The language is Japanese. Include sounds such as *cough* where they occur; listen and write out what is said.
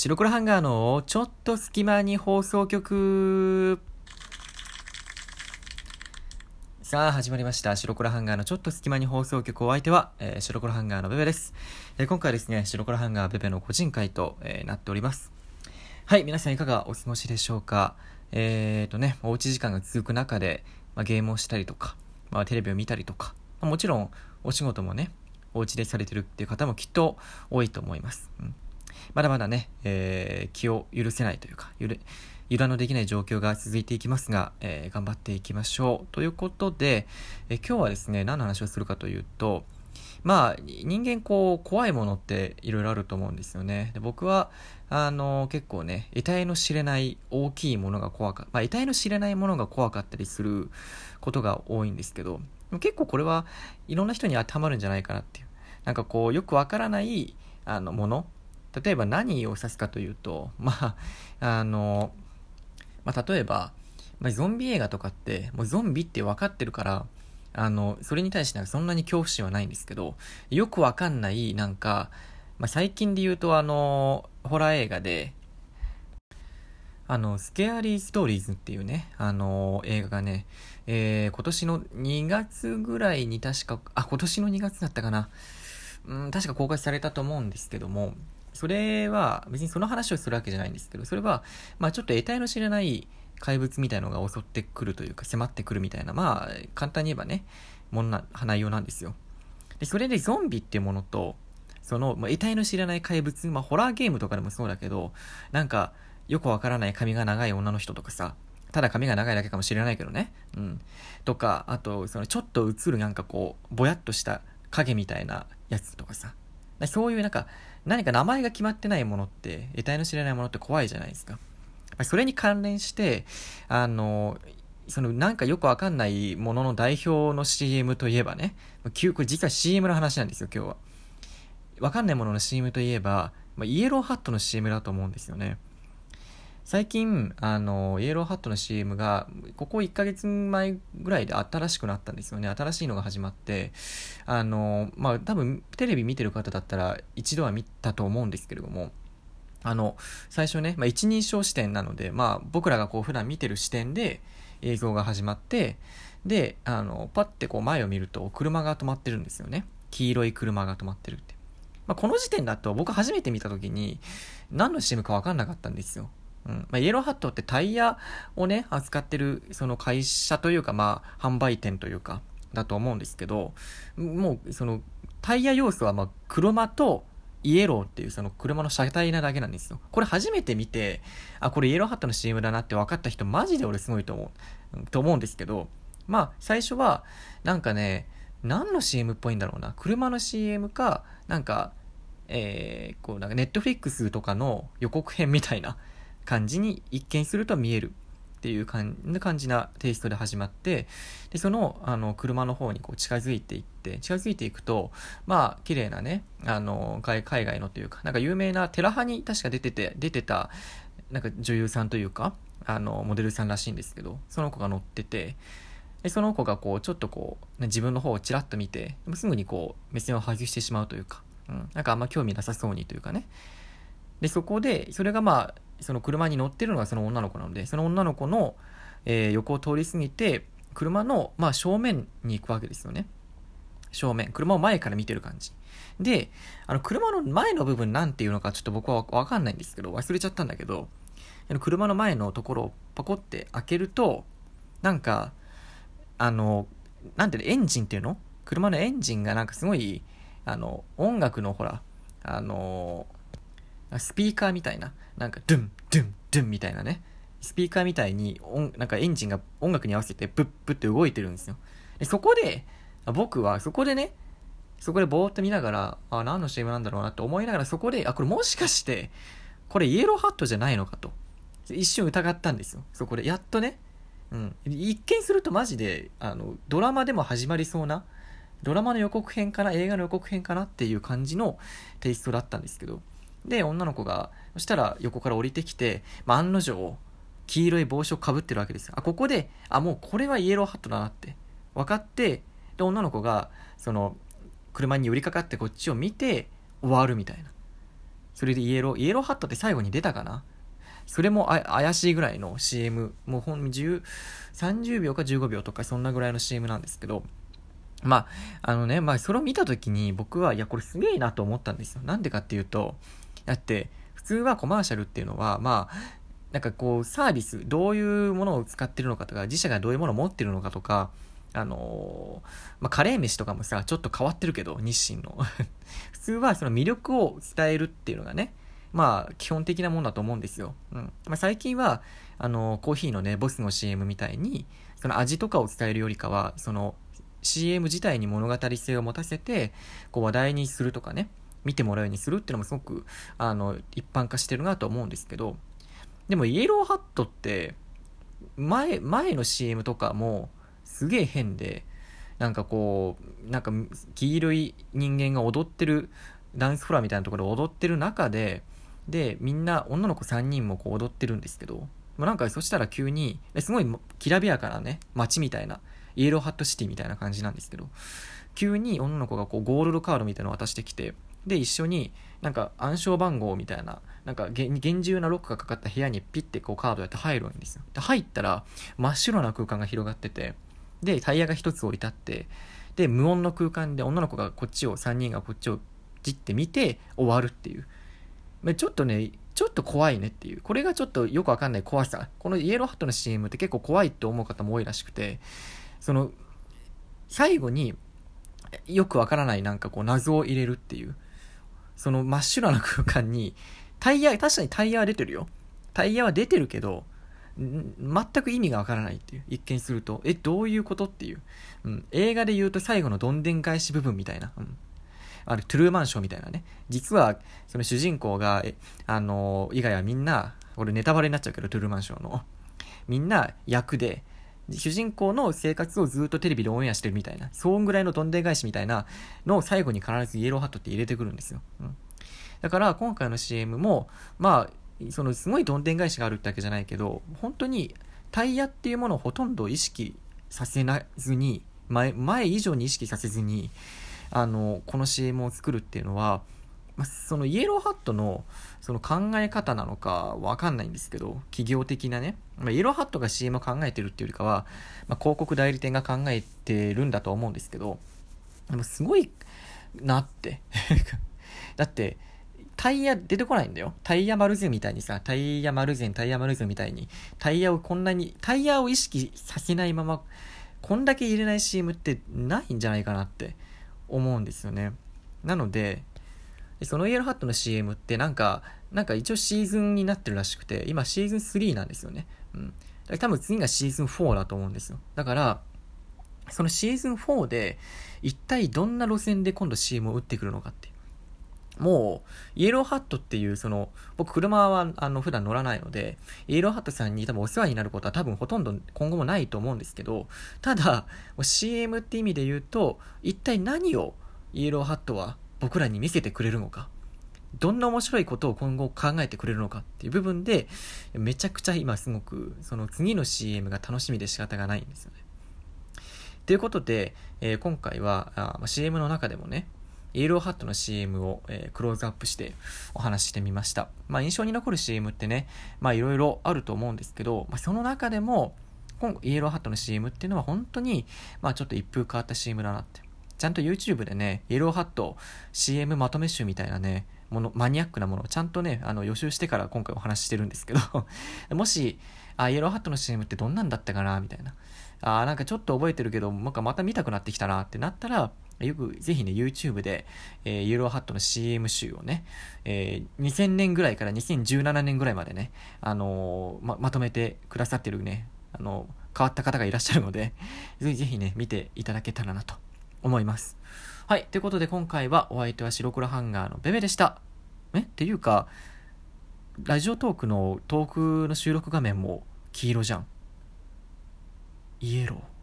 白黒ハンガーのちょっと隙間に放送局。さあ、始まりました。白黒ハンガーのちょっと隙間に放送局お相手は、えー、白黒ハンガーのベベです。えー、今回ですね、白黒ハンガーベベの個人会と、えー、なっております。はい、皆さんいかがお過ごしでしょうかえーとね、おうち時間が続く中で、まあ、ゲームをしたりとか、まあ、テレビを見たりとか、まあ、もちろんお仕事もね、お家でされてるっていう方もきっと多いと思います。うんまだまだね、えー、気を許せないというか、ゆる、油断のできない状況が続いていきますが、えー、頑張っていきましょう。ということで、えー、今日はですね、何の話をするかというと、まあ、人間こう、怖いものっていろいろあると思うんですよね。で僕は、あの、結構ね、得体の知れない大きいものが怖か、まあ、得体の知れないものが怖かったりすることが多いんですけど、結構これはいろんな人に当てはまるんじゃないかなっていう。なんかこう、よくわからないあのもの例えば何を指すかというと、まあ、あの、まあ、例えば、まあ、ゾンビ映画とかって、もうゾンビって分かってるから、あの、それに対してなんかそんなに恐怖心はないんですけど、よくわかんない、なんか、まあ、最近で言うとあの、ホラー映画で、あの、スケアリーストーリーズっていうね、あの、映画がね、えー、今年の2月ぐらいに確か、あ、今年の2月だったかな。うん、確か公開されたと思うんですけども、それは、別にその話をするわけじゃないんですけど、それは、まあちょっと得体の知れない怪物みたいのが襲ってくるというか、迫ってくるみたいな、まあ、簡単に言えばね、ものな、内容なんですよ。で、それでゾンビっていうものと、その、まあ、得体の知れない怪物、まあ、ホラーゲームとかでもそうだけど、なんか、よくわからない髪が長い女の人とかさ、ただ髪が長いだけかもしれないけどね。うん。とか、あと、その、ちょっと映るなんかこう、ぼやっとした影みたいなやつとかさ。かそういうなんか、何か名前が決まってないものって、得体の知れないものって怖いじゃないですか。それに関連して、あの、そのなんかよくわかんないものの代表の CM といえばね、これ実は CM の話なんですよ、今日は。わかんないものの CM といえば、ま、イエローハットの CM だと思うんですよね。最近、あの、イエローハットの CM が、ここ1ヶ月前ぐらいで新しくなったんですよね。新しいのが始まって、あの、まあ、多分、テレビ見てる方だったら一度は見たと思うんですけれども、あの、最初ね、まあ、一人称視点なので、まあ、僕らがこう普段見てる視点で映像が始まって、で、あの、パッてこう前を見ると車が止まってるんですよね。黄色い車が止まってるって。まあ、この時点だと僕初めて見た時に何の CM かわかんなかったんですよ。まあ、イエローハットってタイヤをね、扱ってるその会社というか、まあ、販売店というか、だと思うんですけど、もう、その、タイヤ要素は、まあ、車とイエローっていうその車の車体なだけなんですよ。これ初めて見て、あ、これイエローハットの CM だなって分かった人、マジで俺すごいと思う、と思うんですけど、まあ、最初は、なんかね、何の CM っぽいんだろうな。車の CM か、なんか、えー、こう、なんかネットフリックスとかの予告編みたいな感じに一見すると見えるっていう感じなテイストで始まって、で、その、あの、車の方にこう近づいていって、近づいていくと、まあ、綺麗なね、あの、海外のというか、なんか有名なテラハに確か出てて、出てた、なんか女優さんというか、あの、モデルさんらしいんですけど、その子が乗ってて、で、その子がこう、ちょっとこう、自分の方をちらっと見て、すぐにこう、目線を外してしまうというか、うん、なんかあんま興味なさそうにというかね。で、そこで、それがまあ、その車に乗ってるのがその女の子なので、その女の子の、えー、横を通り過ぎて、車の、まあ、正面に行くわけですよね。正面。車を前から見てる感じ。で、あの、車の前の部分なんていうのかちょっと僕はわかんないんですけど、忘れちゃったんだけど、あの車の前のところをパコって開けると、なんか、あの、なんていうの、エンジンっていうの？車のエンジンがなんかすごい、あの、音楽のほら、あのスピーカーみたいな、なんか、ドゥン、ドゥン、ドゥンみたいなね、スピーカーみたいに音、なんかエンジンが音楽に合わせてプップって動いてるんですよ。でそこで、僕はそこでね、そこでぼーっと見ながら、あ、何の CM なんだろうなって思いながら、そこで、あ、これもしかして、これイエローハットじゃないのかと。一瞬疑ったんですよ。そこで。やっとね。うん。一見するとマジで、あの、ドラマでも始まりそうな、ドラマの予告編かな、映画の予告編かなっていう感じのテイストだったんですけど、で、女の子が、そしたら横から降りてきて、まあ、案の定、黄色い帽子をかぶってるわけです。あ、ここで、あ、もうこれはイエローハットだなって、分かって、で、女の子が、その、車に寄りかかってこっちを見て、終わるみたいな。それでイエロー、イエローハットって最後に出たかなそれも怪しいぐらいの CM、もうほん10、30秒か15秒とかそんなぐらいの CM なんですけど、まあ、あのね、まあ、それを見たときに僕は、いや、これすげえなと思ったんですよ。なんでかっていうと、だって、普通はコマーシャルっていうのは、まあ、なんかこう、サービス、どういうものを使ってるのかとか、自社がどういうものを持ってるのかとか、あのー、まあ、カレー飯とかもさ、ちょっと変わってるけど、日清の。*laughs* 普通はその魅力を伝えるっていうのがね、まあ、基本的なものだと思うんですよ。うん。まあ、最近は、あの、コーヒーのね、ボスの CM みたいに、その味とかを伝えるよりかは、その、CM 自体に物語性を持たせて、こう話題にするとかね、見てもらうようにするっていうのもすごく、あの、一般化してるなと思うんですけど、でもイエローハットって、前、前の CM とかも、すげえ変で、なんかこう、なんか黄色い人間が踊ってる、ダンスフロアみたいなところで踊ってる中で、で、みんな、女の子3人もこう踊ってるんですけど、まあなんかそしたら急に、すごいきらびやかなね、街みたいな、イエローハットシティみたいな感じなんですけど、急に女の子がこうゴールドカードみたいなのを渡してきて、で、一緒になんか暗証番号みたいな、なんか厳重なロックがかかった部屋にピッてこうカードやって入るんですよ。で、入ったら真っ白な空間が広がってて、で、タイヤが一つ置いてあって、で、無音の空間で女の子がこっちを、3人がこっちをじって見て終わるっていう。ちょっとね、ちょっと怖いねっていう。これがちょっとよくわかんない怖さ。このイエローハットの CM って結構怖いって思う方も多いらしくて、その、最後によくわからないなんかこう謎を入れるっていう。その真っ白な空間に、タイヤ、確かにタイヤは出てるよ。タイヤは出てるけど、全く意味がわからないっていう。一見すると、え、どういうことっていう。うん、映画で言うと最後のどんでん返し部分みたいな。うんあるトゥルーマンショーみたいなね。実は、その主人公が、え、あの以外はみんな、俺ネタバレになっちゃうけど、トゥルーマンショーの。みんな役で、主人公の生活をずっとテレビでオンエアしてるみたいな、そんぐらいのどんでん返しみたいなのを最後に必ずイエローハットって入れてくるんですよ。うん。だから今回の CM も、まあ、そのすごいどんでん返しがあるってわけじゃないけど、本当にタイヤっていうものをほとんど意識させずに、前、前以上に意識させずに、あの、この CM を作るっていうのは、まあ、そのイエローハットのその考え方なのかわかんないんですけど、企業的なね、まあ、イエローハットが CM を考えてるっていうよりかは、まあ、広告代理店が考えてるんだと思うんですけど、でもすごいなって。*laughs* だって、タイヤ出てこないんだよ。タイヤ丸ゼみたいにさ、タイヤ丸ゼタイヤ丸ゼみたいに、タイヤをこんなに、タイヤを意識させないまま、こんだけ入れない CM ってないんじゃないかなって思うんですよね。なので、でそのイエローハットの CM ってなんか、なんか一応シーズンになってるらしくて、今シーズン3なんですよね。うん。多分次がシーズン4だと思うんですよ。だから、そのシーズン4で、一体どんな路線で今度 CM を打ってくるのかって。もう、イエローハットっていう、その、僕車は、あの、普段乗らないので、イエローハットさんに多分お世話になることは多分ほとんど今後もないと思うんですけど、ただ、CM って意味で言うと、一体何をイエローハットは僕らに見せてくれるのか？どんな面白いことを今後考えてくれるのかっていう部分で、めちゃくちゃ今すごく、その次の CM が楽しみで仕方がないんですよね。ということで、えー、今回はあ、ま CM の中でもね、イエローハットの CM を、えー、クローズアップしてお話ししてみました。まあ、印象に残る CM ってね、まあ、いろいろあると思うんですけど、まあ、その中でも、今イエローハットの CM っていうのは本当に、まあ、ちょっと一風変わった CM だなって。ちゃんと YouTube でね、イエローハット CM まとめ集みたいなね、もの、マニアックなものをちゃんとね、あの予習してから今回お話ししてるんですけど *laughs* もし、あ、イエローハットの CM ってどんなんだったかなみたいな。あ、なんかちょっと覚えてるけど、なんかまた見たくなってきたなってなったら、よくぜひね、YouTube で、えー、イエローハットの CM 集をね、えー、2000年ぐらいから2017年ぐらいまでね、あのー、ま、まとめてくださってるね、あの変わった方がいらっしゃるので、ぜひぜひね、見ていただけたらなと思います。はい。ということで今回はお相手は白黒ハンガーのベベでした。え？っていうか、ラジオトークのトークの収録画面も黄色じゃん。イエロー。